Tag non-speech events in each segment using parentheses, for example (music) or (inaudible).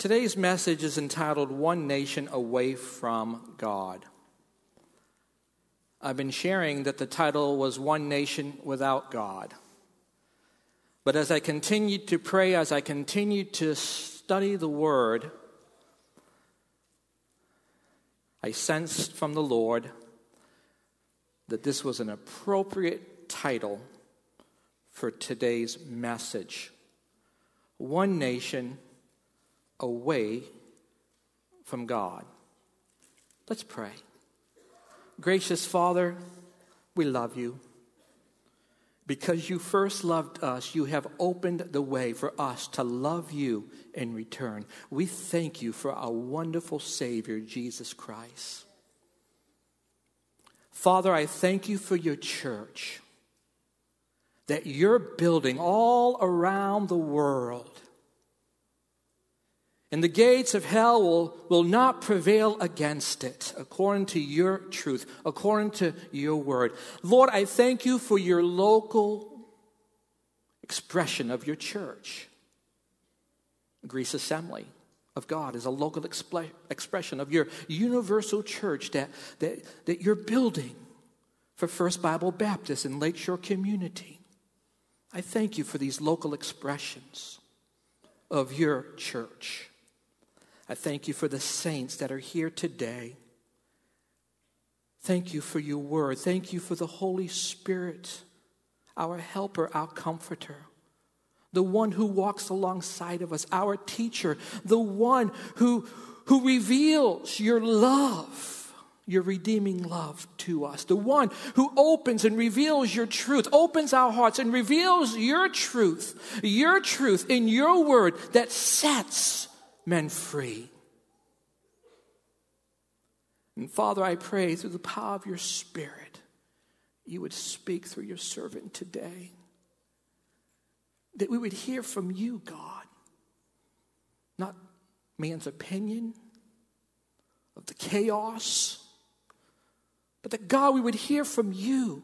Today's message is entitled One Nation Away from God. I've been sharing that the title was One Nation Without God. But as I continued to pray, as I continued to study the Word, I sensed from the Lord that this was an appropriate title for today's message One Nation Away from God. Let's pray. Gracious Father, we love you. Because you first loved us, you have opened the way for us to love you in return. We thank you for our wonderful Savior, Jesus Christ. Father, I thank you for your church that you're building all around the world. And the gates of hell will, will not prevail against it, according to your truth, according to your word. Lord, I thank you for your local expression of your church. Greece Assembly of God is a local expression of your universal church that, that, that you're building for First Bible Baptist and Lakeshore Community. I thank you for these local expressions of your church. I thank you for the saints that are here today. Thank you for your word. Thank you for the Holy Spirit, our helper, our comforter, the one who walks alongside of us, our teacher, the one who, who reveals your love, your redeeming love to us, the one who opens and reveals your truth, opens our hearts and reveals your truth, your truth in your word that sets men free. And Father, I pray through the power of your Spirit, you would speak through your servant today. That we would hear from you, God, not man's opinion of the chaos, but that God, we would hear from you,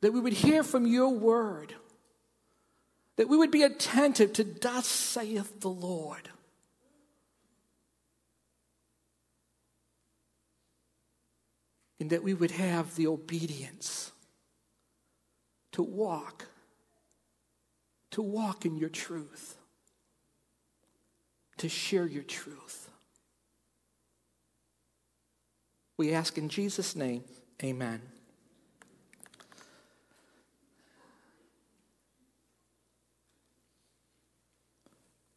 that we would hear from your word that we would be attentive to thus saith the Lord. And that we would have the obedience to walk, to walk in your truth, to share your truth. We ask in Jesus' name, amen.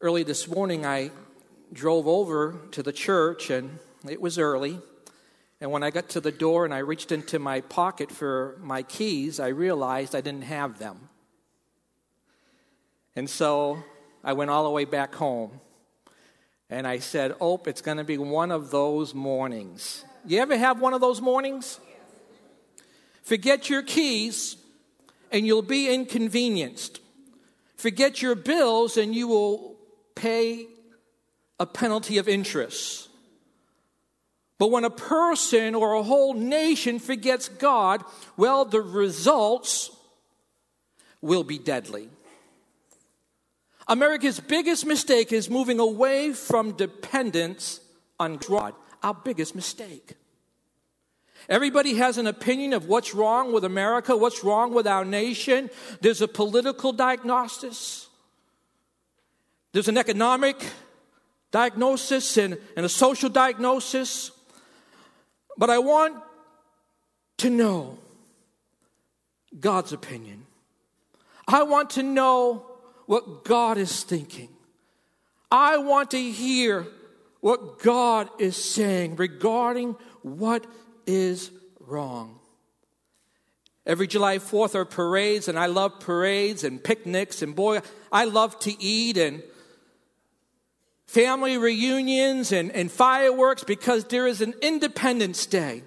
Early this morning, I drove over to the church, and it was early. And when I got to the door and I reached into my pocket for my keys, I realized I didn't have them. And so I went all the way back home. And I said, Oh, it's going to be one of those mornings. You ever have one of those mornings? Forget your keys, and you'll be inconvenienced. Forget your bills, and you will pay a penalty of interest. But when a person or a whole nation forgets God, well, the results will be deadly. America's biggest mistake is moving away from dependence on God. Our biggest mistake. Everybody has an opinion of what's wrong with America, what's wrong with our nation. There's a political diagnosis. There's an economic diagnosis and, and a social diagnosis. But I want to know God's opinion. I want to know what God is thinking. I want to hear what God is saying regarding what is wrong. Every July 4th are parades, and I love parades and picnics, and boy, I love to eat and family reunions and, and fireworks because there is an Independence Day.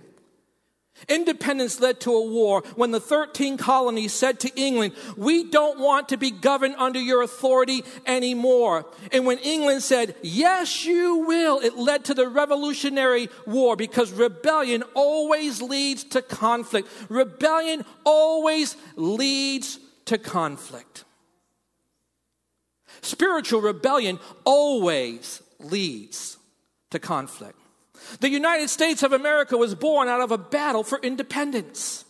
Independence led to a war when the 13 colonies said to England, We don't want to be governed under your authority anymore. And when England said, Yes, you will, it led to the Revolutionary War because rebellion always leads to conflict. Rebellion always leads to conflict. Spiritual rebellion always leads to conflict. The United States of America was born out of a battle for independence.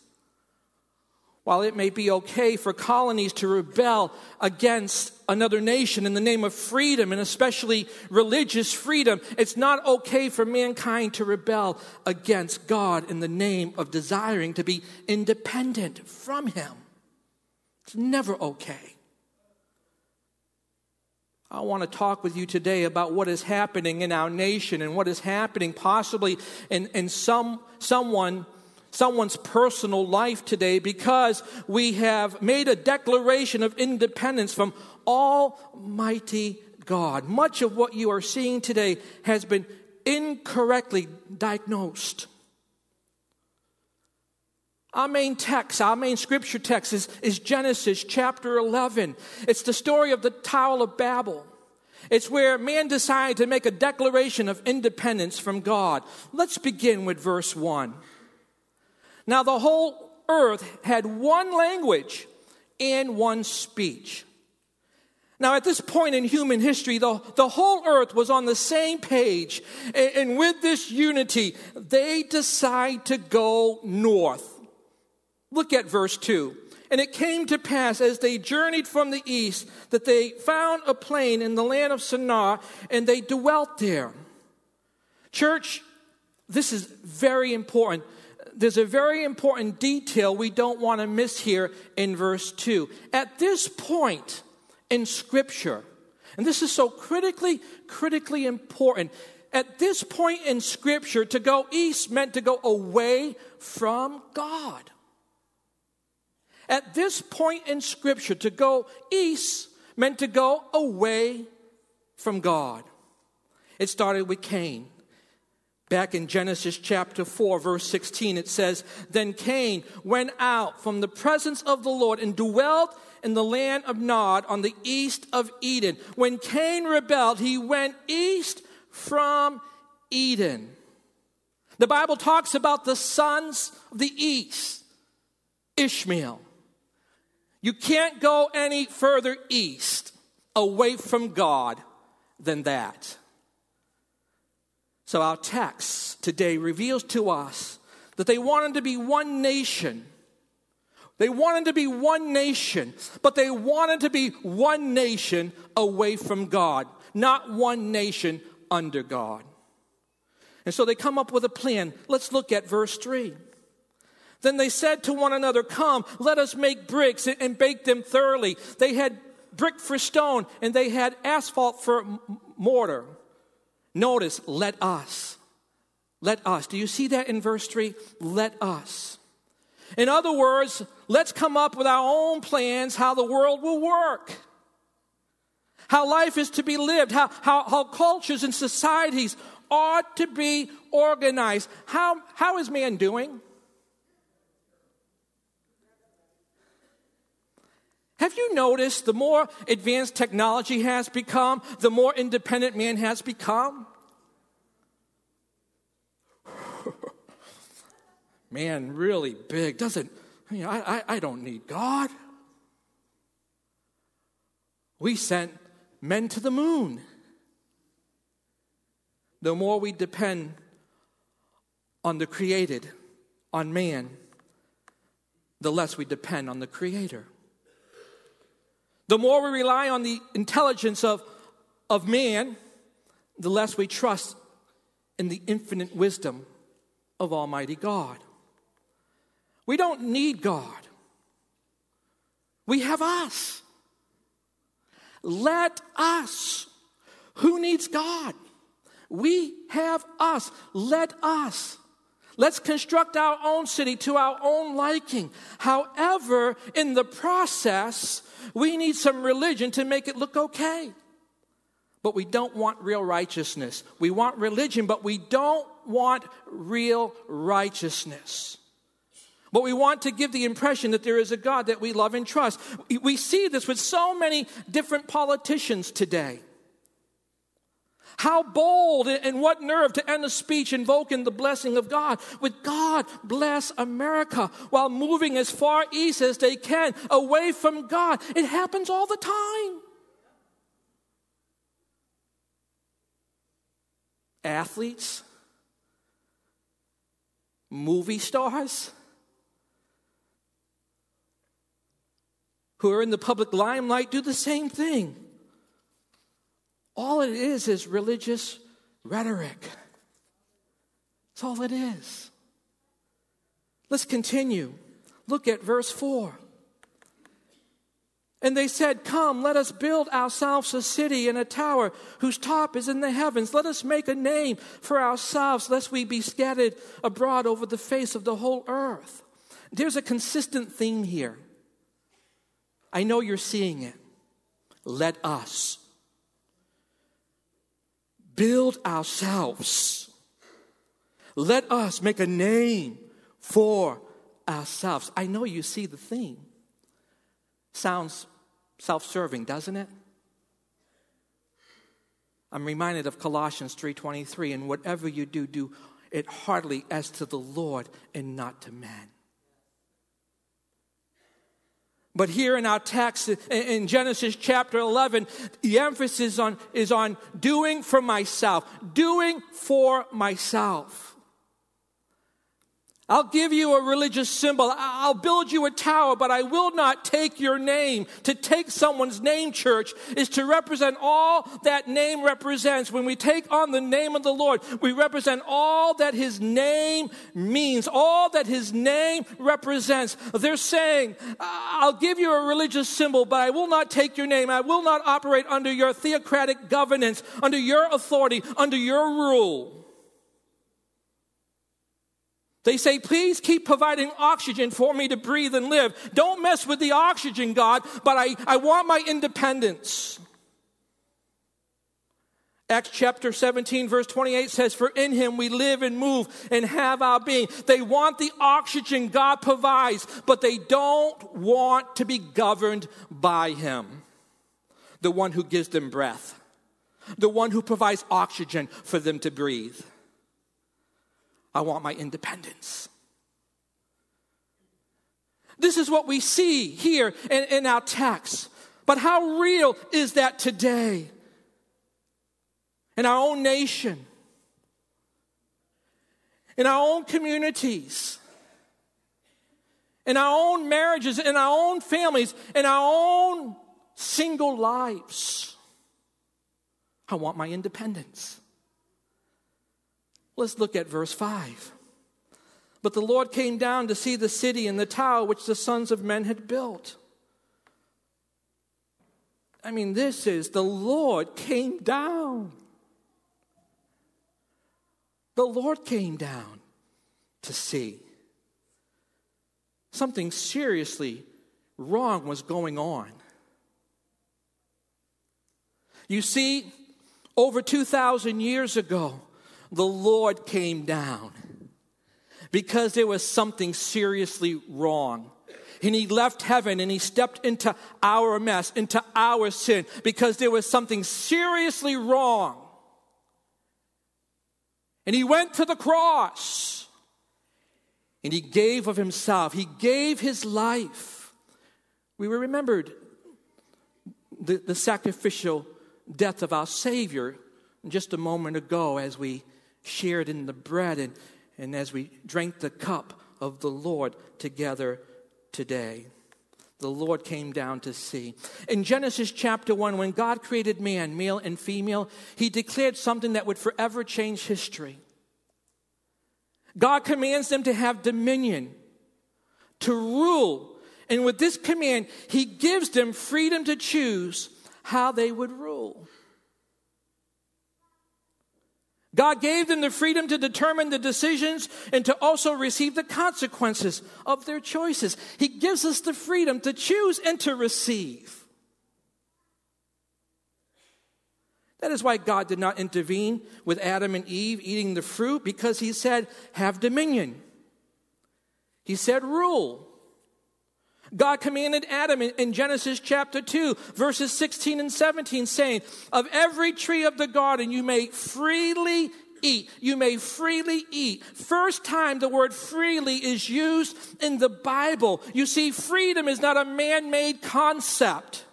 While it may be okay for colonies to rebel against another nation in the name of freedom and especially religious freedom, it's not okay for mankind to rebel against God in the name of desiring to be independent from Him. It's never okay. I want to talk with you today about what is happening in our nation and what is happening possibly in, in some, someone, someone's personal life today because we have made a declaration of independence from Almighty God. Much of what you are seeing today has been incorrectly diagnosed. Our main text, our main scripture text is, is Genesis chapter 11. It's the story of the Tower of Babel. It's where man decided to make a declaration of independence from God. Let's begin with verse 1. Now, the whole earth had one language and one speech. Now, at this point in human history, the, the whole earth was on the same page. And, and with this unity, they decide to go north. Look at verse 2. And it came to pass as they journeyed from the east that they found a plain in the land of Shinar and they dwelt there. Church, this is very important. There's a very important detail we don't want to miss here in verse 2. At this point in Scripture, and this is so critically, critically important. At this point in Scripture, to go east meant to go away from God. At this point in Scripture, to go east meant to go away from God. It started with Cain. Back in Genesis chapter 4, verse 16, it says, Then Cain went out from the presence of the Lord and dwelt in the land of Nod on the east of Eden. When Cain rebelled, he went east from Eden. The Bible talks about the sons of the east Ishmael, you can't go any further east away from God than that. So, our text today reveals to us that they wanted to be one nation. They wanted to be one nation, but they wanted to be one nation away from God, not one nation under God. And so they come up with a plan. Let's look at verse 3. Then they said to one another, Come, let us make bricks and bake them thoroughly. They had brick for stone and they had asphalt for mortar. Notice, let us. Let us. Do you see that in verse 3? Let us. In other words, let's come up with our own plans how the world will work, how life is to be lived, how, how, how cultures and societies ought to be organized. How, how is man doing? Have you noticed the more advanced technology has become, the more independent man has become? (sighs) man, really big. Doesn't, you know, I, I, I don't need God. We sent men to the moon. The more we depend on the created, on man, the less we depend on the Creator. The more we rely on the intelligence of, of man, the less we trust in the infinite wisdom of Almighty God. We don't need God, we have us. Let us. Who needs God? We have us. Let us. Let's construct our own city to our own liking. However, in the process, we need some religion to make it look okay. But we don't want real righteousness. We want religion, but we don't want real righteousness. But we want to give the impression that there is a God that we love and trust. We see this with so many different politicians today. How bold and what nerve to end a speech invoking the blessing of God with God bless America while moving as far east as they can away from God. It happens all the time. Athletes, movie stars, who are in the public limelight do the same thing. All it is is religious rhetoric. That's all it is. Let's continue. Look at verse 4. And they said, Come, let us build ourselves a city and a tower whose top is in the heavens. Let us make a name for ourselves, lest we be scattered abroad over the face of the whole earth. There's a consistent theme here. I know you're seeing it. Let us build ourselves. Let us make a name for ourselves. I know you see the theme. Sounds self serving, doesn't it? I'm reminded of Colossians 3:23 and whatever you do do it heartily as to the Lord and not to man. But here in our text in Genesis chapter 11, the emphasis on, is on doing for myself, doing for myself. I'll give you a religious symbol. I'll build you a tower, but I will not take your name. To take someone's name, church, is to represent all that name represents. When we take on the name of the Lord, we represent all that his name means, all that his name represents. They're saying, I'll give you a religious symbol, but I will not take your name. I will not operate under your theocratic governance, under your authority, under your rule. They say, please keep providing oxygen for me to breathe and live. Don't mess with the oxygen, God, but I, I want my independence. Acts chapter 17, verse 28 says, For in him we live and move and have our being. They want the oxygen God provides, but they don't want to be governed by him, the one who gives them breath, the one who provides oxygen for them to breathe. I want my independence. This is what we see here in, in our text. But how real is that today? In our own nation, in our own communities, in our own marriages, in our own families, in our own single lives. I want my independence. Let's look at verse 5. But the Lord came down to see the city and the tower which the sons of men had built. I mean, this is the Lord came down. The Lord came down to see. Something seriously wrong was going on. You see, over 2,000 years ago, the Lord came down because there was something seriously wrong. And he left heaven and he stepped into our mess, into our sin, because there was something seriously wrong. And he went to the cross and he gave of himself, he gave his life. We were remembered the, the sacrificial death of our Savior just a moment ago as we shared in the bread and, and as we drank the cup of the Lord together today. The Lord came down to see. In Genesis chapter 1, when God created man, male and female, he declared something that would forever change history. God commands them to have dominion, to rule. And with this command, he gives them freedom to choose how they would rule. God gave them the freedom to determine the decisions and to also receive the consequences of their choices. He gives us the freedom to choose and to receive. That is why God did not intervene with Adam and Eve eating the fruit because he said, Have dominion. He said, Rule. God commanded Adam in, Genesis chapter 2, verses 16 and 17, saying, Of every tree of the garden you may freely eat. You may freely eat. First time the word freely is used in the Bible. You see, freedom is not a man made concept.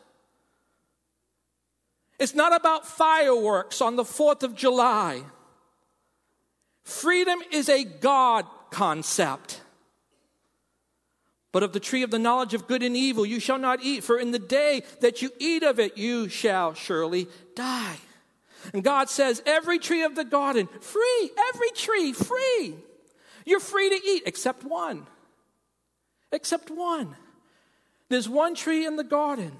It's not about fireworks on the 4th of July. Freedom is a God concept. But of the tree of the knowledge of good and evil you shall not eat, for in the day that you eat of it, you shall surely die. And God says, every tree of the garden, free, every tree, free. You're free to eat, except one. Except one. There's one tree in the garden.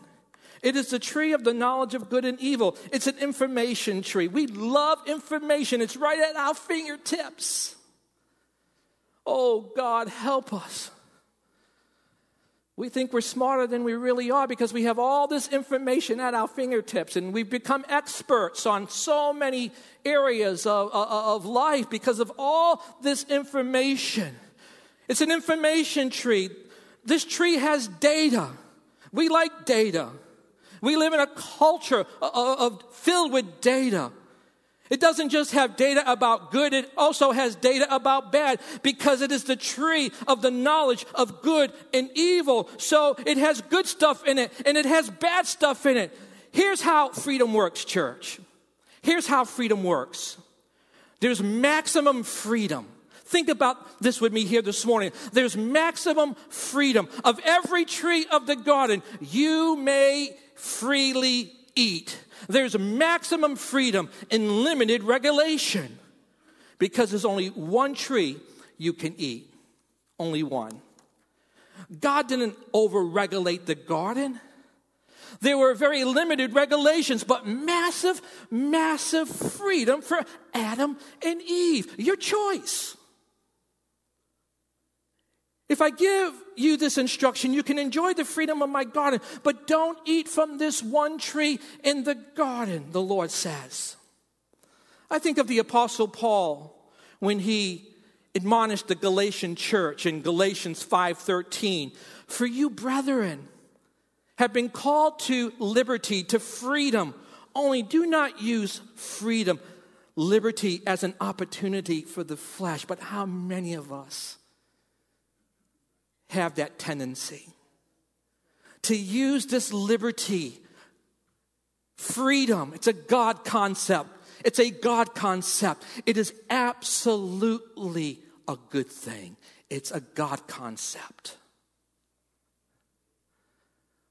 It is the tree of the knowledge of good and evil. It's an information tree. We love information, it's right at our fingertips. Oh, God, help us. We think we're smarter than we really are because we have all this information at our fingertips and we've become experts on so many areas of, of, of, life because of all this information. It's an information tree. This tree has data. We like data. We live in a culture of, of filled with data. It doesn't just have data about good, it also has data about bad because it is the tree of the knowledge of good and evil. So it has good stuff in it and it has bad stuff in it. Here's how freedom works, church. Here's how freedom works there's maximum freedom. Think about this with me here this morning. There's maximum freedom. Of every tree of the garden, you may freely eat. There's maximum freedom and limited regulation because there's only one tree you can eat. Only one. God didn't overregulate the garden. There were very limited regulations, but massive, massive freedom for Adam and Eve. Your choice. If I give you this instruction, you can enjoy the freedom of my garden, but don't eat from this one tree in the garden, the Lord says. I think of the Apostle Paul when he admonished the Galatian church in Galatians 5:13, "For you, brethren, have been called to liberty, to freedom. Only do not use freedom, liberty as an opportunity for the flesh." But how many of us have that tendency to use this liberty, freedom. It's a God concept. It's a God concept. It is absolutely a good thing. It's a God concept.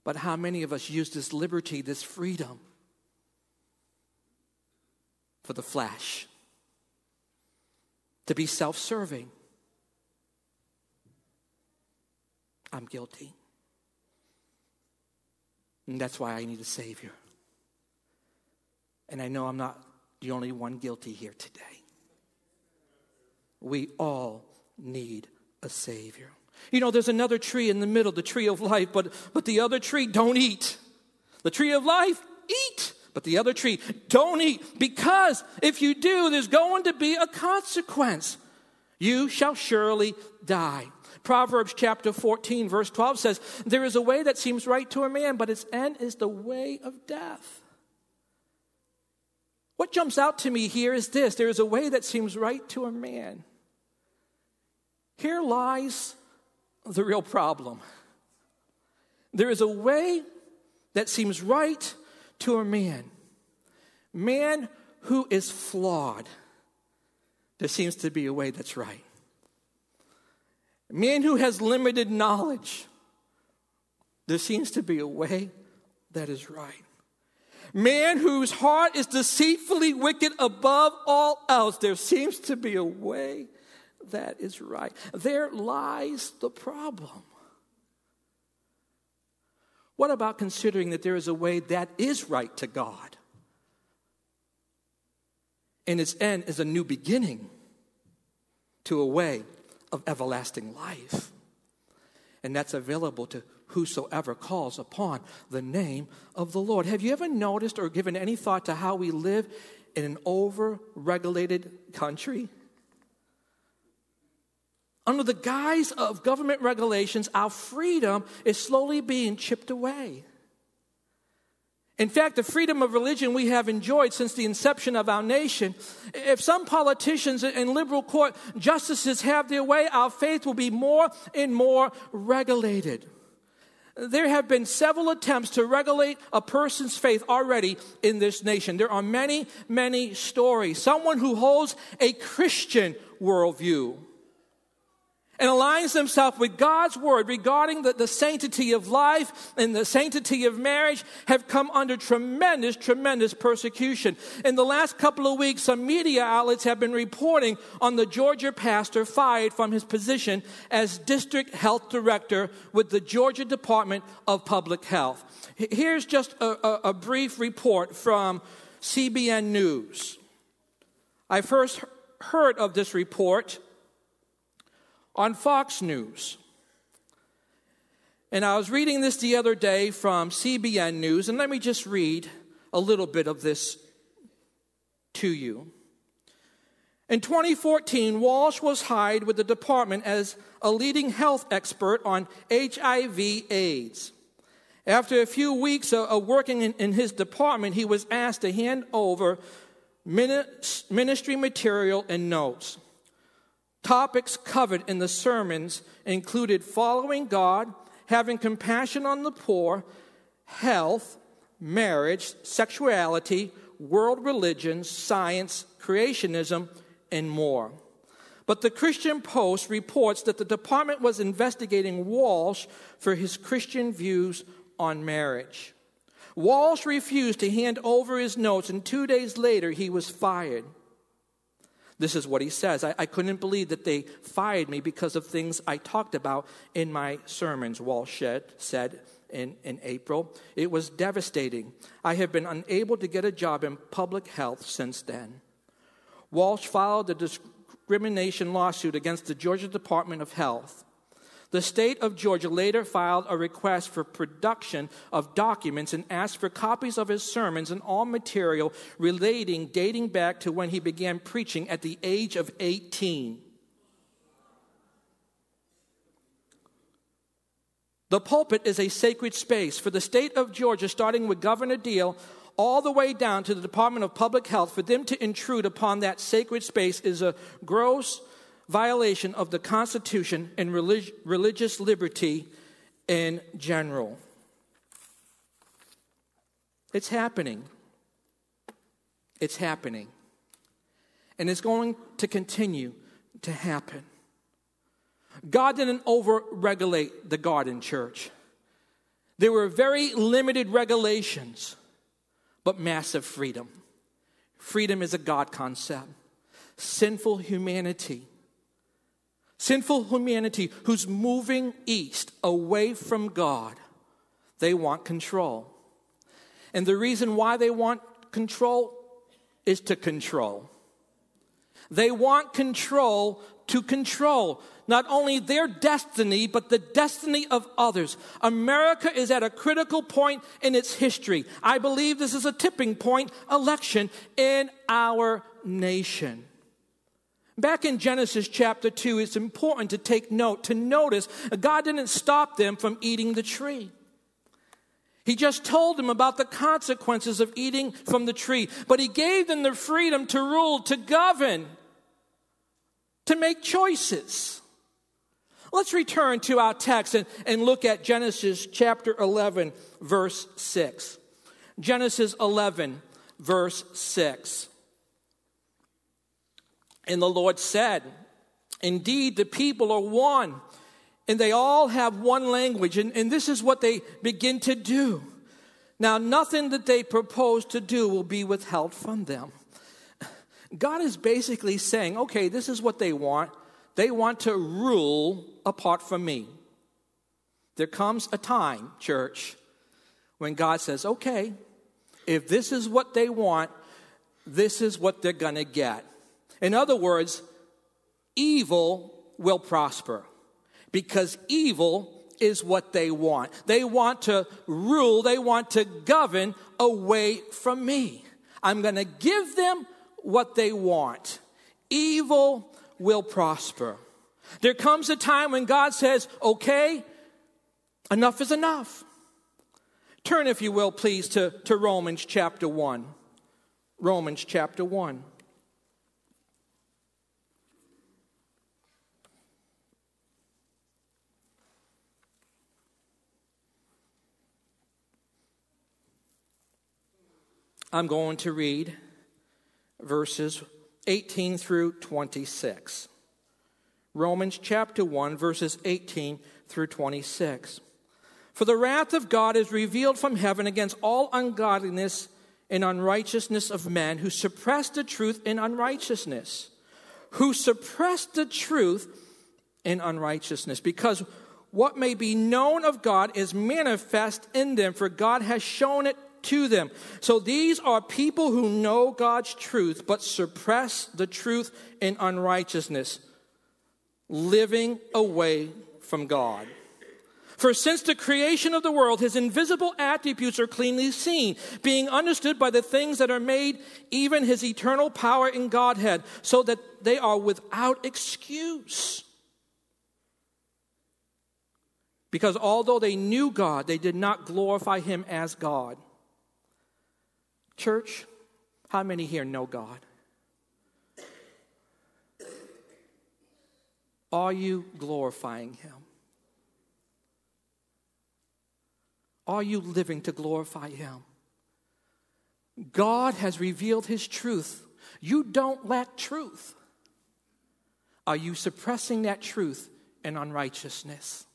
But how many of us use this liberty, this freedom, for the flesh? To be self serving, I'm guilty. And that's why I need a Savior. And I know I'm not the only one guilty here today. We all need a Savior. You know, there's another tree in the middle, the tree of life, but, but the other tree, don't eat. The tree of life, eat. But the other tree, don't eat. Because if you do, there's going to be a consequence. You shall surely die. Proverbs chapter 14, verse 12 says, There is a way that seems right to a man, but its end is the way of death. What jumps out to me here is this there is a way that seems right to a man. Here lies the real problem. There is a way that seems right to a man. Man who is flawed. There seems to be a way that's right. Man who has limited knowledge, there seems to be a way that is right. Man whose heart is deceitfully wicked above all else, there seems to be a way that is right. There lies the problem. What about considering that there is a way that is right to God? And its end is a new beginning to a way of everlasting life. And that's available to whosoever calls upon the name of the Lord. Have you ever noticed or given any thought to how we live in an over regulated country? Under the guise of government regulations, our freedom is slowly being chipped away. In fact, the freedom of religion we have enjoyed since the inception of our nation, if some politicians and liberal court justices have their way, our faith will be more and more regulated. There have been several attempts to regulate a person's faith already in this nation. There are many, many stories. Someone who holds a Christian worldview and aligns himself with God's word regarding the, the sanctity of life and the sanctity of marriage have come under tremendous, tremendous persecution. In the last couple of weeks, some media outlets have been reporting on the Georgia pastor fired from his position as district health director with the Georgia Department of Public Health. Here's just a, a, a brief report from CBN News. I first heard of this report on Fox News. And I was reading this the other day from CBN News, and let me just read a little bit of this to you. In 2014, Walsh was hired with the department as a leading health expert on HIV/AIDS. After a few weeks of working in his department, he was asked to hand over ministry material and notes. Topics covered in the sermons included following God, having compassion on the poor, health, marriage, sexuality, world religions, science, creationism, and more. But the Christian Post reports that the department was investigating Walsh for his Christian views on marriage. Walsh refused to hand over his notes, and two days later, he was fired. This is what he says I, I, couldn't believe that they fired me because of things I talked about in my sermons, Walsh said in, in April. It was devastating. I have been unable to get a job in public health since then. Walsh filed a discrimination lawsuit against the Georgia Department of Health. The state of Georgia later filed a request for production of documents and asked for copies of his sermons and all material relating dating back to when he began preaching at the age of 18. The pulpit is a sacred space for the state of Georgia, starting with Governor Deal all the way down to the Department of Public Health. For them to intrude upon that sacred space is a gross violation of the Constitution and relig- religious liberty in general. It's happening. It's happening. And it's going to continue to happen. God didn't over regulate the garden church. There were very limited regulations, but massive freedom. Freedom is a God concept. Sinful humanity Sinful humanity who's moving east away from God, they want control. And the reason why they want control is to control. They want control to control not only their destiny, but the destiny of others. America is at a critical point in its history. I believe this is a tipping point election in our nation. Back in Genesis chapter 2, it's important to take note, to notice God didn't stop them from eating the tree. He just told them about the consequences of eating from the tree, but He gave them the freedom to rule, to govern, to make choices. Let's return to our text and, and look at Genesis chapter 11, verse 6. Genesis 11, verse 6. And the Lord said, Indeed, the people are one, and they all have one language, and, and this is what they begin to do. Now, nothing that they propose to do will be withheld from them. God is basically saying, okay, this is what they want. They want to rule apart from me. There comes a time, church, when God says, okay, if this is what they want, this is what they're going to get. In other words, evil will prosper because evil is what they want. They want to rule, they want to govern away from me. I'm going to give them what they want. Evil will prosper. There comes a time when God says, okay, enough is enough. Turn, if you will, please, to, to Romans chapter 1. Romans chapter 1. I'm going to read verses 18 through 26. Romans chapter 1, verses 18 through 26. For the wrath of God is revealed from heaven against all ungodliness and unrighteousness of men who suppress the truth in unrighteousness. Who suppress the truth in unrighteousness. Because what may be known of God is manifest in them, for God has shown it to them. So these are people who know God's truth, but suppress the truth in unrighteousness, living away from God. For since the creation of the world, his invisible attributes are cleanly seen, being understood by the things that are made, even his eternal power in Godhead, so that they are without excuse. Because although they knew God, they did not glorify him as God. Church, how many here know God? Are you glorifying him? Are you living to glorify Him? God has revealed His truth. You don't lack truth. Are you suppressing that truth in unrighteousness?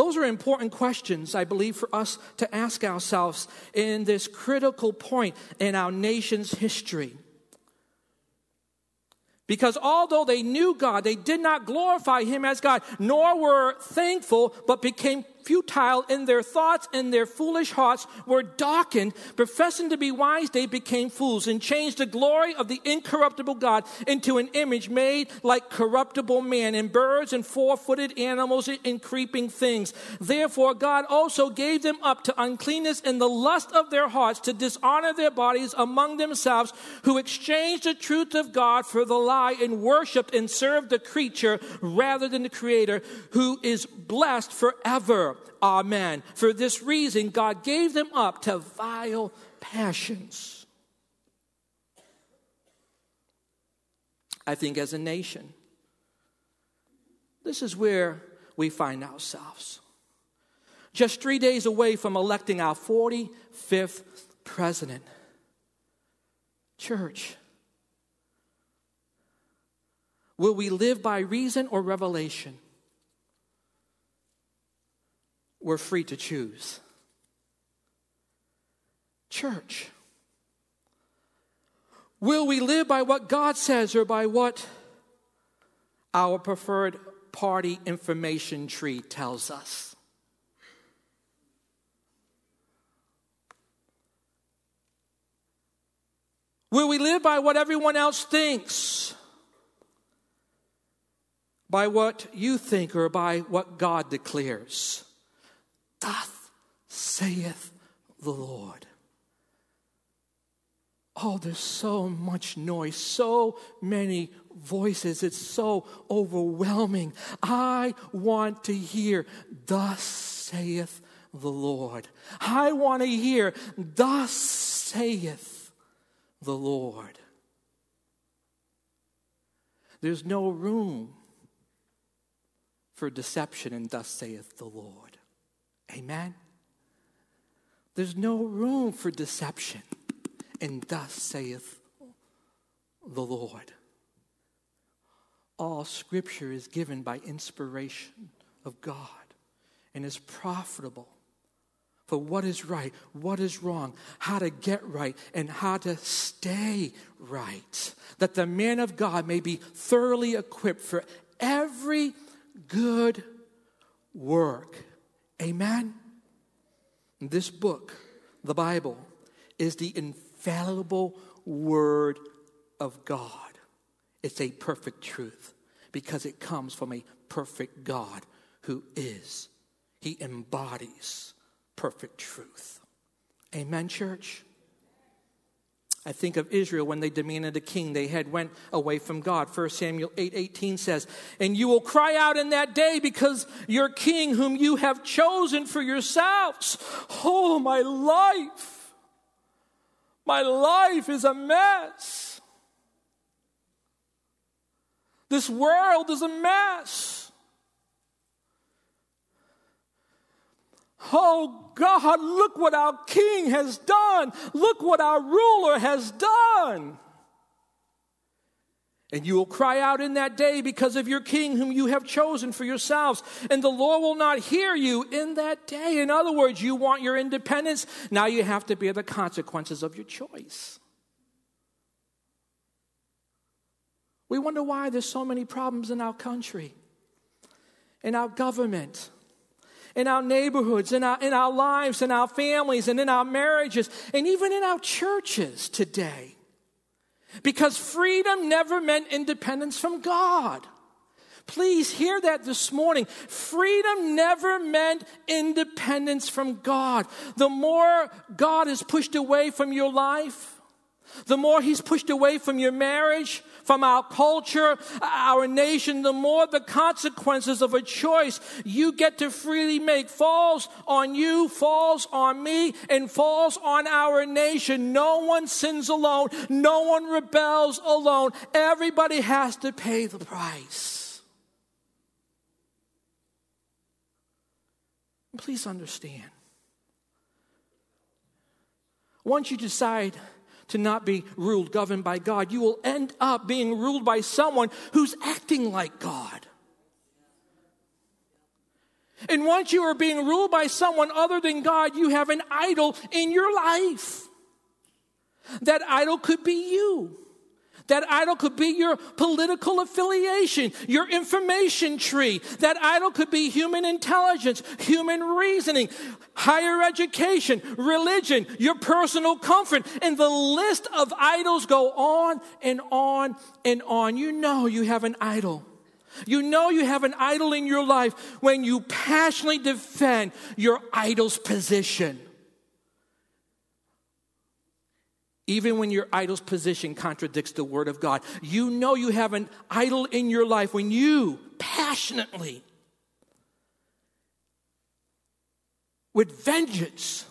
Those are important questions, I believe, for us to ask ourselves in this critical point in our nation's history. Because although they knew God, they did not glorify Him as God, nor were thankful, but became futile in their thoughts and their foolish hearts were darkened. Professing to be wise, they became fools and changed the glory of the incorruptible God into an image made like corruptible man and birds and four footed animals and creeping things. Therefore, God also gave them up to uncleanness and the lust of their hearts to dishonor their bodies among themselves, who exchanged the truth of God for the lie and worshiped and served the creature rather than the creator who is blessed forever. Amen. For this reason, God gave them up to vile passions. I think as a nation, this is where we find ourselves. Just three days away from electing our 45th president. Church, will we live by reason or revelation? We're free to choose. Church, will we live by what God says or by what our preferred party information tree tells us? Will we live by what everyone else thinks? By what you think or by what God declares? Thus saith the Lord. Oh, there's so much noise, so many voices. It's so overwhelming. I want to hear, Thus saith the Lord. I want to hear, Thus saith the Lord. There's no room for deception in Thus saith the Lord. Amen? There's no room for deception. And thus saith the Lord. All scripture is given by inspiration of God and is profitable for what is right, what is wrong, how to get right, and how to stay right. That the man of God may be thoroughly equipped for every good work. Amen? This book, the Bible, is the infallible Word of God. It's a perfect truth because it comes from a perfect God who is. He embodies perfect truth. Amen, church? I think of Israel when they demanded a king, they had went away from God. 1 Samuel 8 18 says, And you will cry out in that day because your king, whom you have chosen for yourselves, oh, my life, my life is a mess. This world is a mess. Oh God, look what our king has done. Look what our ruler has done. And you will cry out in that day because of your king whom you have chosen for yourselves. And the Lord will not hear you in that day. In other words, you want your independence. Now you have to bear the consequences of your choice. We wonder why there's so many problems in our country, in our government, in our neighborhoods, in our, in our lives, in our families, and in our marriages, and even in our churches today. Because freedom never meant independence from God. Please hear that this morning. Freedom never meant independence from God. The more God is pushed away from your life, the more He's pushed away from your marriage, from our culture, our nation, the more the consequences of a choice you get to freely make falls on you, falls on me, and falls on our nation. No one sins alone. No one rebels alone. Everybody has to pay the price. Please understand. Once you decide to not be ruled, governed by God, you will end up being ruled by someone who's acting like God. And once you are being ruled by someone other than God, you have an idol in your life. That idol could be you. That idol could be your political affiliation, your information tree. That idol could be human intelligence, human reasoning, higher education, religion, your personal comfort. And the list of idols go on and on and on. You know you have an idol. You know you have an idol in your life when you passionately defend your idol's position. Even when your idol's position contradicts the word of God. You know you have an idol in your life when you passionately, with vengeance,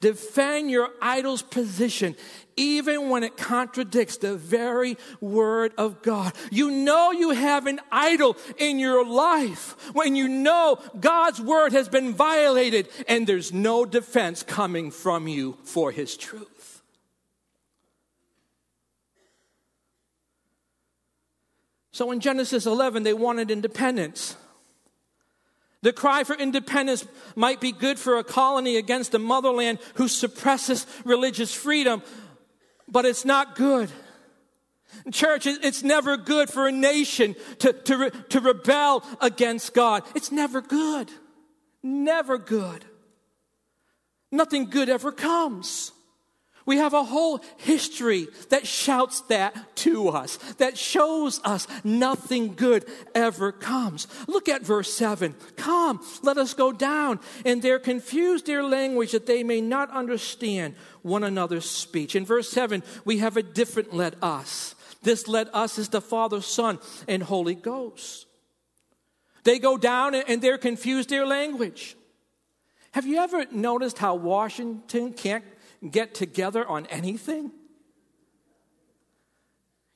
defend your idol's position, even when it contradicts the very word of God. You know you have an idol in your life when you know God's word has been violated and there's no defense coming from you for his truth. So in Genesis 11, they wanted independence. The cry for independence might be good for a colony against a motherland who suppresses religious freedom, but it's not good. Church, it's never good for a nation to, to, to rebel against God. It's never good. Never good. Nothing good ever comes. We have a whole history that shouts that to us, that shows us nothing good ever comes. Look at verse 7. Come, let us go down. And they're confused their language that they may not understand one another's speech. In verse 7, we have a different let us. This let us is the Father, Son, and Holy Ghost. They go down and they're confused their language. Have you ever noticed how Washington can't get together on anything?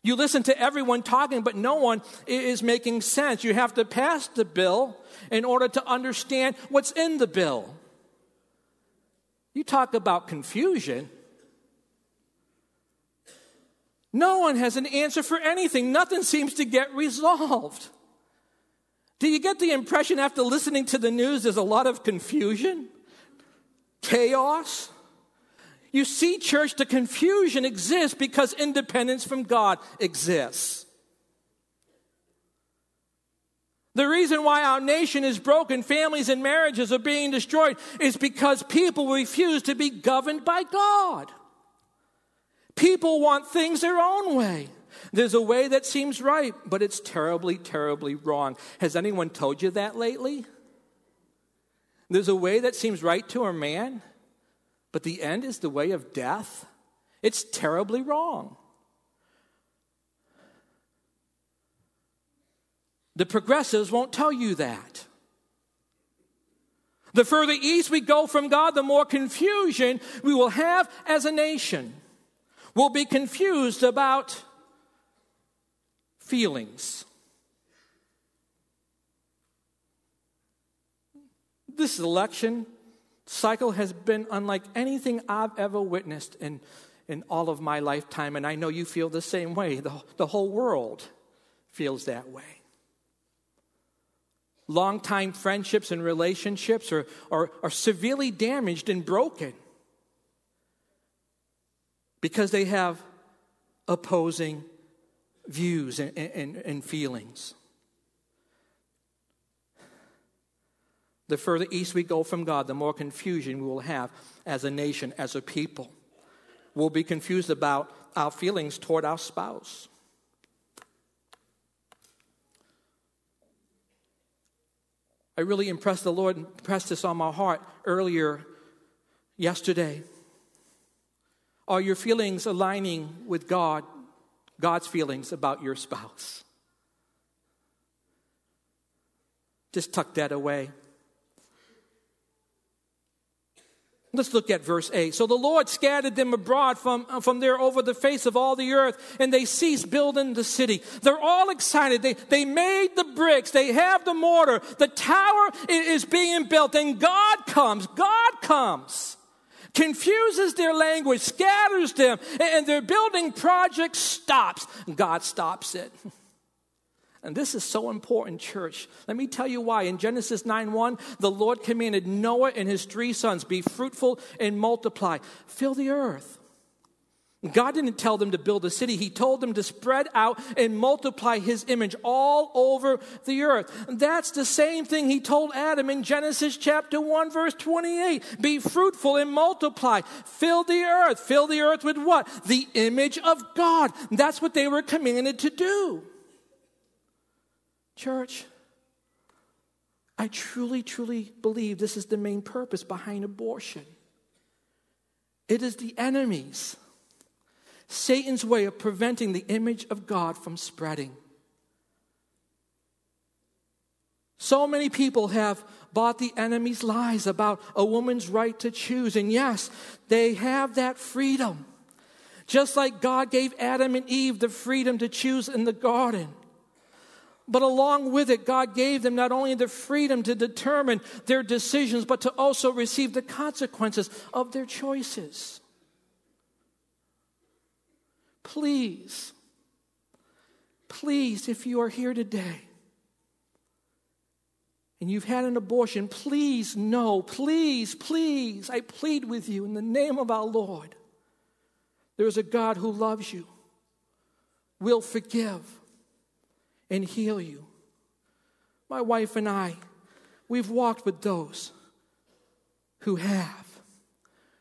You listen to everyone talking, but no one is making sense. You have to pass the bill in order to understand what's in the bill. You talk about confusion. No one has an answer for anything. Nothing seems to get resolved. Do you get the impression after listening to the news there's a lot of confusion, chaos? You see, church, the confusion exists because independence from God exists. The reason why our nation is broken, families and marriages are being destroyed, is because people refuse to be governed by God. People want things their own way. There's a way that seems right, but it's terribly, terribly wrong. Has anyone told you that lately? There's a way that seems right to a man, but the end is the way of death, it's terribly wrong. The progressives won't tell you that. The further east we go from God, the more confusion we will have as a nation. We'll be confused about feelings. This election cycle has been unlike anything I've ever witnessed in, in all of my lifetime, and I know you feel the same way. The, the whole world feels that way. Longtime friendships and relationships are, are, are severely damaged and broken because they have opposing views and, and, and feelings. The further east we go from God, the more confusion we will have as a nation, as a people. We'll be confused about our feelings toward our spouse. I really impressed the Lord, impressed this on my heart earlier yesterday. Are your feelings aligning with God, God's feelings about your spouse? Just tuck that away. Let's look at verse 8. So the Lord scattered them abroad from, uh, from there over the face of all the earth, and they ceased building the city. They're all excited. They, they made the bricks, they have the mortar, the tower is being built, and God comes. God comes. Confuses their language, scatters them, and their building project stops. God stops it. (laughs) And this is so important, church. Let me tell you why. In Genesis 9 1, the Lord commanded Noah and his three sons, Be fruitful and multiply, fill the earth. God didn't tell them to build a city. He told them to spread out and multiply his image all over the earth. That's the same thing he told Adam in Genesis chapter 1 verse 28. Be fruitful and multiply. Fill the earth. Fill the earth with what? The image of God. That's what they were commanded to do. Church, I truly, truly believe this is the main purpose behind abortion. It is the enemy's, Satan's way of preventing the image of God from spreading. So many people have bought the enemy's lies about a woman's right to choose. And yes, they have that freedom. Just like God gave Adam and Eve the freedom to choose in the garden. But along with it, God gave them not only the freedom to determine their decisions, but to also receive the consequences of their choices. Please, please, if you are here today and you've had an abortion, please know, please, please, I plead with you in the name of our Lord. There is a God who loves you, will forgive and heal you. My wife and I, we've walked with those who have,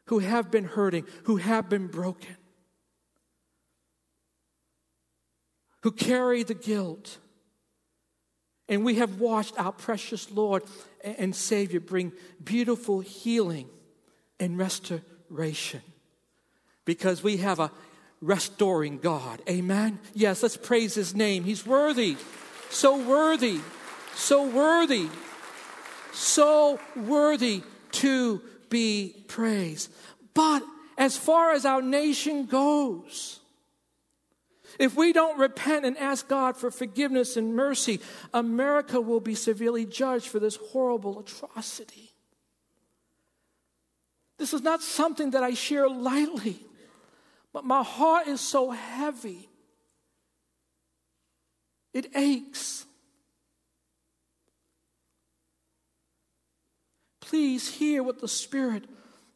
who have been hurting, who have been broken, who carry the guilt. And we have watched our precious Lord and Savior bring beautiful healing and restoration because we have a restoring God. Amen? Yes, let's praise his name. He's worthy. So worthy. So worthy. So worthy to be praised. But as far as our nation goes, if we don't repent and ask God for forgiveness and mercy, America will be severely judged for this horrible atrocity. This is not something that I share lightly. But my heart is so heavy. It aches. Please hear what the Spirit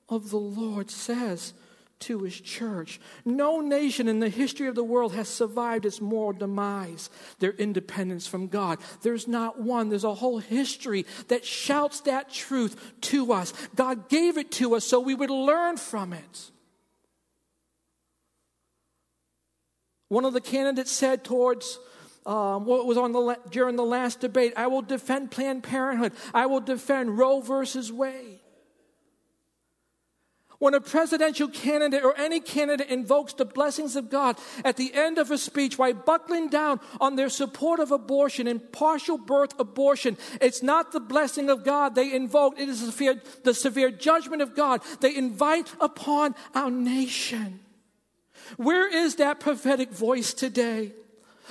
of the Lord says to his church. No nation in the history of the world has survived its moral demise, their independence from God. There's not one, there's a whole history that shouts that truth to us. God gave it to us so we would learn from it. One of the candidates said towards um, what was on the during the last debate, I will defend Planned Parenthood. I will defend Roe versus Wade. When a presidential candidate or any candidate invokes the blessings of God at the end of a speech while buckling down on their support of abortion and partial birth abortion, it's not the blessing of God they invoke, it is the severe, the severe judgment of God they invite upon our nation. Where is that prophetic voice today?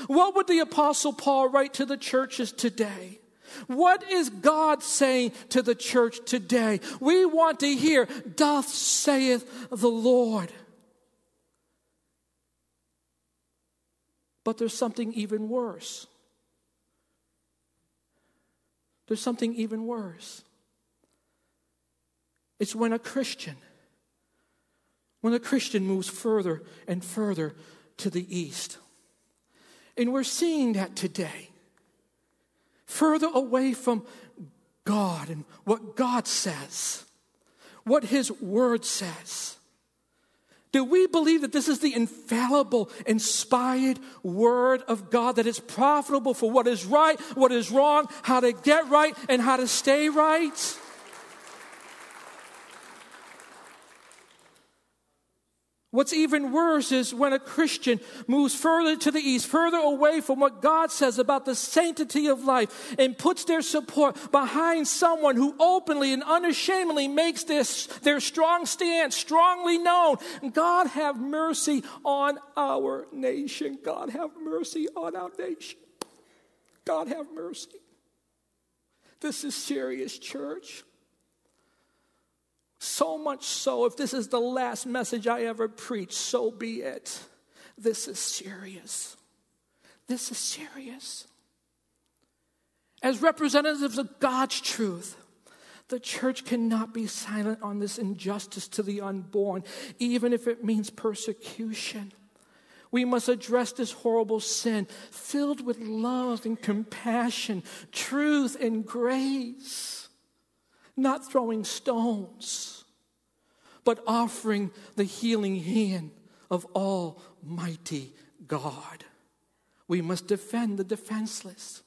What would the Apostle Paul write to the churches today? What is God saying to the church today? We want to hear, Doth saith the Lord. But there's something even worse. There's something even worse. It's when a Christian, when a Christian moves further and further to the east. And we're seeing that today. Further away from God and what God says, what His Word says. Do we believe that this is the infallible, inspired word of God that is profitable for what is right, what is wrong, how to get right, and how to stay right? What's even worse is when a Christian moves further to the east, further away from what God says about the sanctity of life, and puts their support behind someone who openly and unashamedly makes this their strong stance strongly known. God have mercy on our nation. God have mercy on our nation. God have mercy. This is serious, church. So much so, if this is the last message I ever preach, so be it. This is serious. This is serious. As representatives of God's truth, the church cannot be silent on this injustice to the unborn, even if it means persecution. We must address this horrible sin filled with love and compassion, truth and grace not throwing stones, but offering the healing hand of Almighty God. We must defend the defenseless.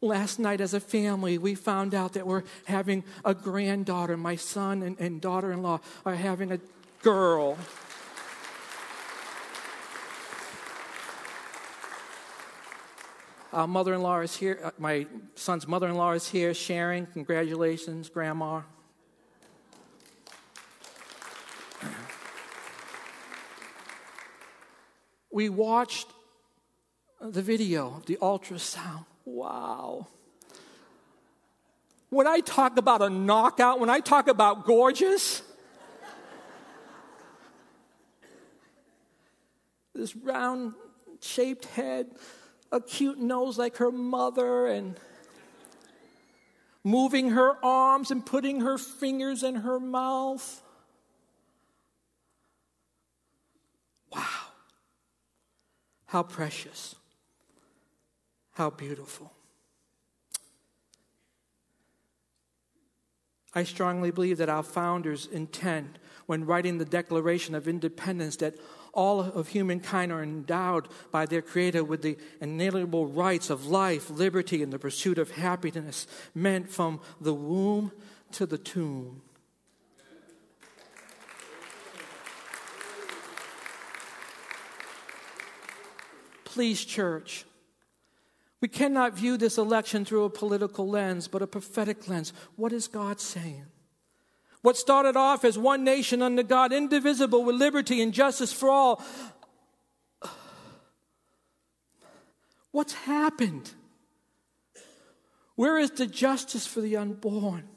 Last night, as a family, we found out that we're having a granddaughter. My son and, and daughter in law are having a girl. Our mother in law is here. Uh, my son's mother in law is here sharing. Congratulations, Grandma. We watched the video, the ultrasound. Wow. When I talk about a knockout, when I talk about gorgeous, this round shaped head, a cute nose like her mother and moving her arms and putting her fingers in her mouth. How precious. How beautiful. I strongly believe that our founders intend when writing the Declaration of Independence that all of humankind are endowed by their Creator with the inalienable rights of life, liberty, and the pursuit of happiness, meant from the womb to the tomb. Please, church, we cannot view this election through a political lens, but a prophetic lens. What is God saying? What started off as one nation under God, indivisible with liberty and justice for all. What's happened? Where is the justice for the unborn?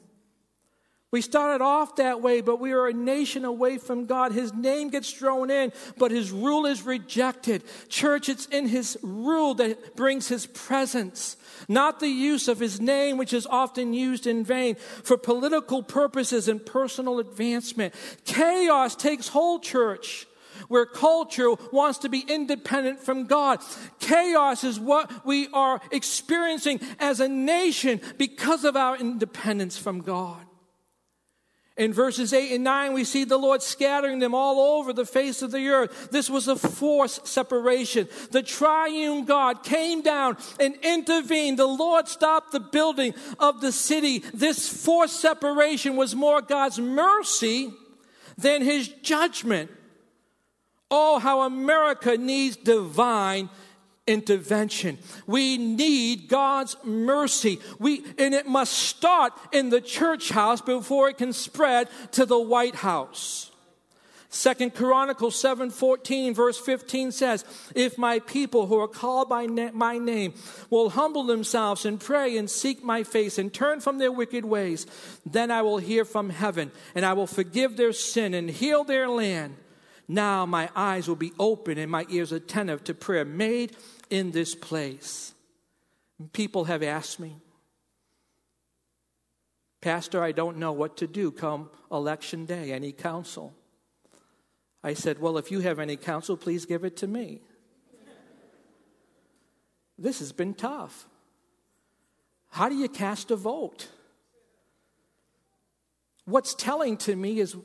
We started off that way, but we are a nation away from God. His name gets thrown in, but His rule is rejected. Church, it's in His rule that brings His presence not the use of his name, which is often used in vain for political purposes and personal advancement. Chaos takes hold, church where culture wants to be independent from God. Chaos is what we are experiencing as a nation because of our independence from God. In verses 8 and 9, we see the Lord scattering them all over the face of the earth. This was a forced separation. The triune God came down and intervened. The Lord stopped the building of the city. This forced separation was more God's mercy than his judgment. Oh, how America needs divine intervention. We need God's mercy. We, and it must start in the church house before it can spread to the White House. Second Chronicles 7:14 verse 15 says, "If my people who are called by na- my name will humble themselves and pray and seek my face and turn from their wicked ways, then I will hear from heaven and I will forgive their sin and heal their land. Now my eyes will be open and my ears attentive to prayer made in this place." People have asked me, Pastor, I don't know what to do come election day. Any counsel? I said, Well, if you have any counsel, please give it to me. this has been tough. How do you cast a vote? What's telling to me is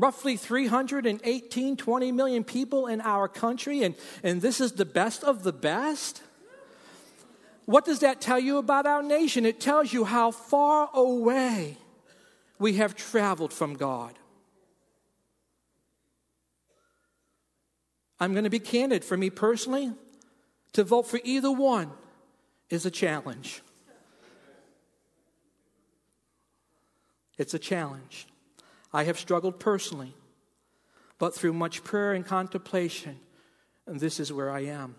roughly 318, 20 million people in our country, and, and this is the best of the best. What does that tell you about our nation? It tells you how far away we have traveled from God. I'm going to be candid. For me personally, to vote for either one is a challenge. It's a challenge. I have struggled personally, but through much prayer and contemplation, and this is where I am.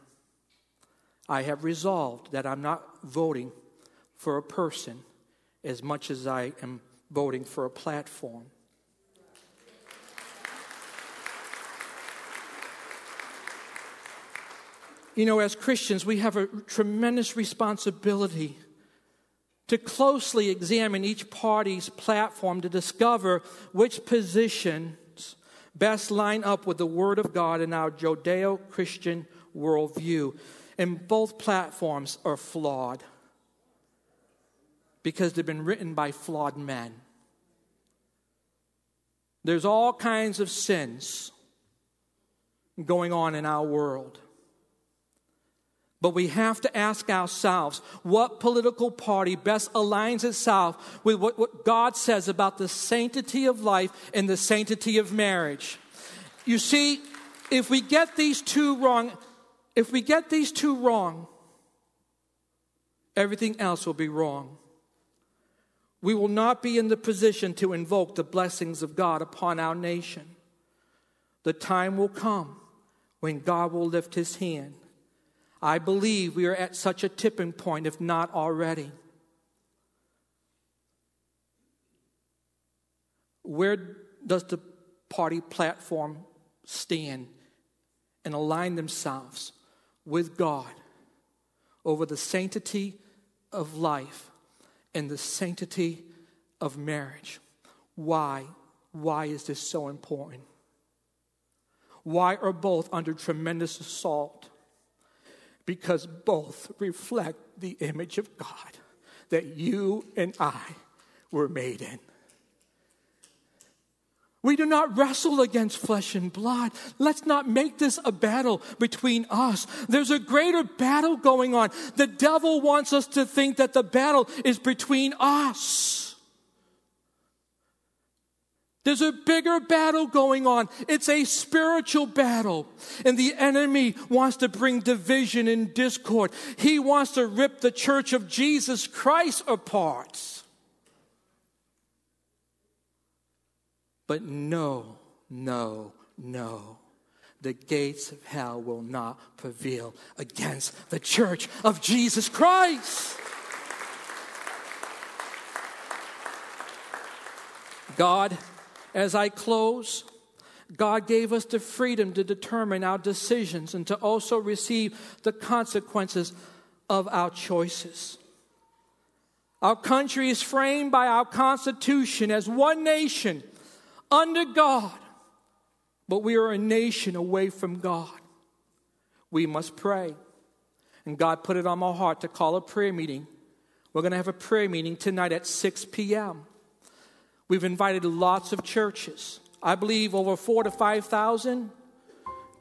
I have resolved that I'm not voting for a person as much as I am voting for a platform. You know, as Christians, we have a tremendous responsibility to closely examine each party's platform to discover which positions best line up with the Word of God and our Judeo Christian worldview. And both platforms are flawed because they've been written by flawed men. There's all kinds of sins going on in our world. But we have to ask ourselves what political party best aligns itself with what, what, God says about the sanctity of life and the sanctity of marriage. You see, if we get these two wrong, if we get these two wrong, everything else will be wrong. We will not be in the position to invoke the blessings of God upon our nation. The time will come when God will lift his hand I believe we are at such a tipping point, if not already. Where does the party platform stand and align themselves with God over the sanctity of life and the sanctity of marriage? Why? Why is this so important? Why are both under tremendous assault? Because both reflect the image of God that you and I were made in. We do not wrestle against flesh and blood. Let's not make this a battle between us. There's a greater battle going on. The devil wants us to think that the battle is between us. There's a bigger battle going on. It's a spiritual battle. And the enemy wants to bring division and discord. He wants to rip the church of Jesus Christ apart. But no, no, no. The gates of hell will not prevail against the church of Jesus Christ. God as I close, God gave us the freedom to determine our decisions and to also receive the consequences of our choices. Our country is framed by our Constitution as one nation under God, but we are a nation away from God. We must pray. And God put it on my heart to call a prayer meeting. We're going to have a prayer meeting tonight at 6 p.m. We've invited lots of churches. I believe over four to 5,000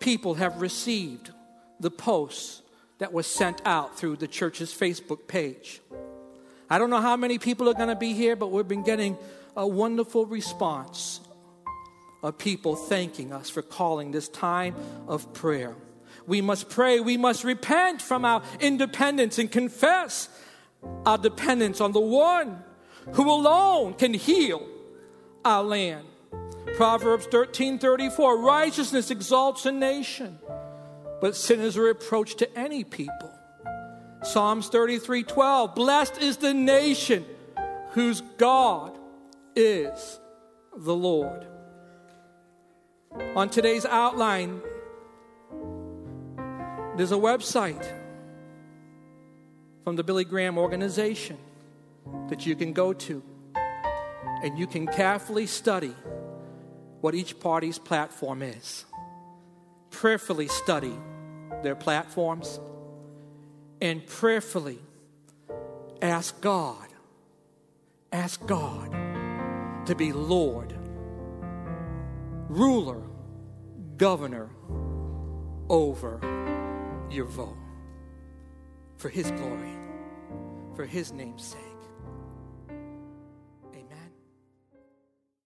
people have received the posts that was sent out through the church's Facebook page. I don't know how many people are going to be here, but we've been getting a wonderful response of people thanking us for calling this time of prayer. We must pray, we must repent from our independence and confess our dependence on the one who alone can heal our land. Proverbs 13 34 Righteousness exalts a nation, but sin is a reproach to any people. Psalms 33 12 Blessed is the nation whose God is the Lord. On today's outline, there's a website from the Billy Graham organization that you can go to and you can carefully study what each party's platform is. Prayerfully study their platforms and prayerfully ask God, ask God to be Lord, ruler, governor over your vote for His glory, for His name's sake.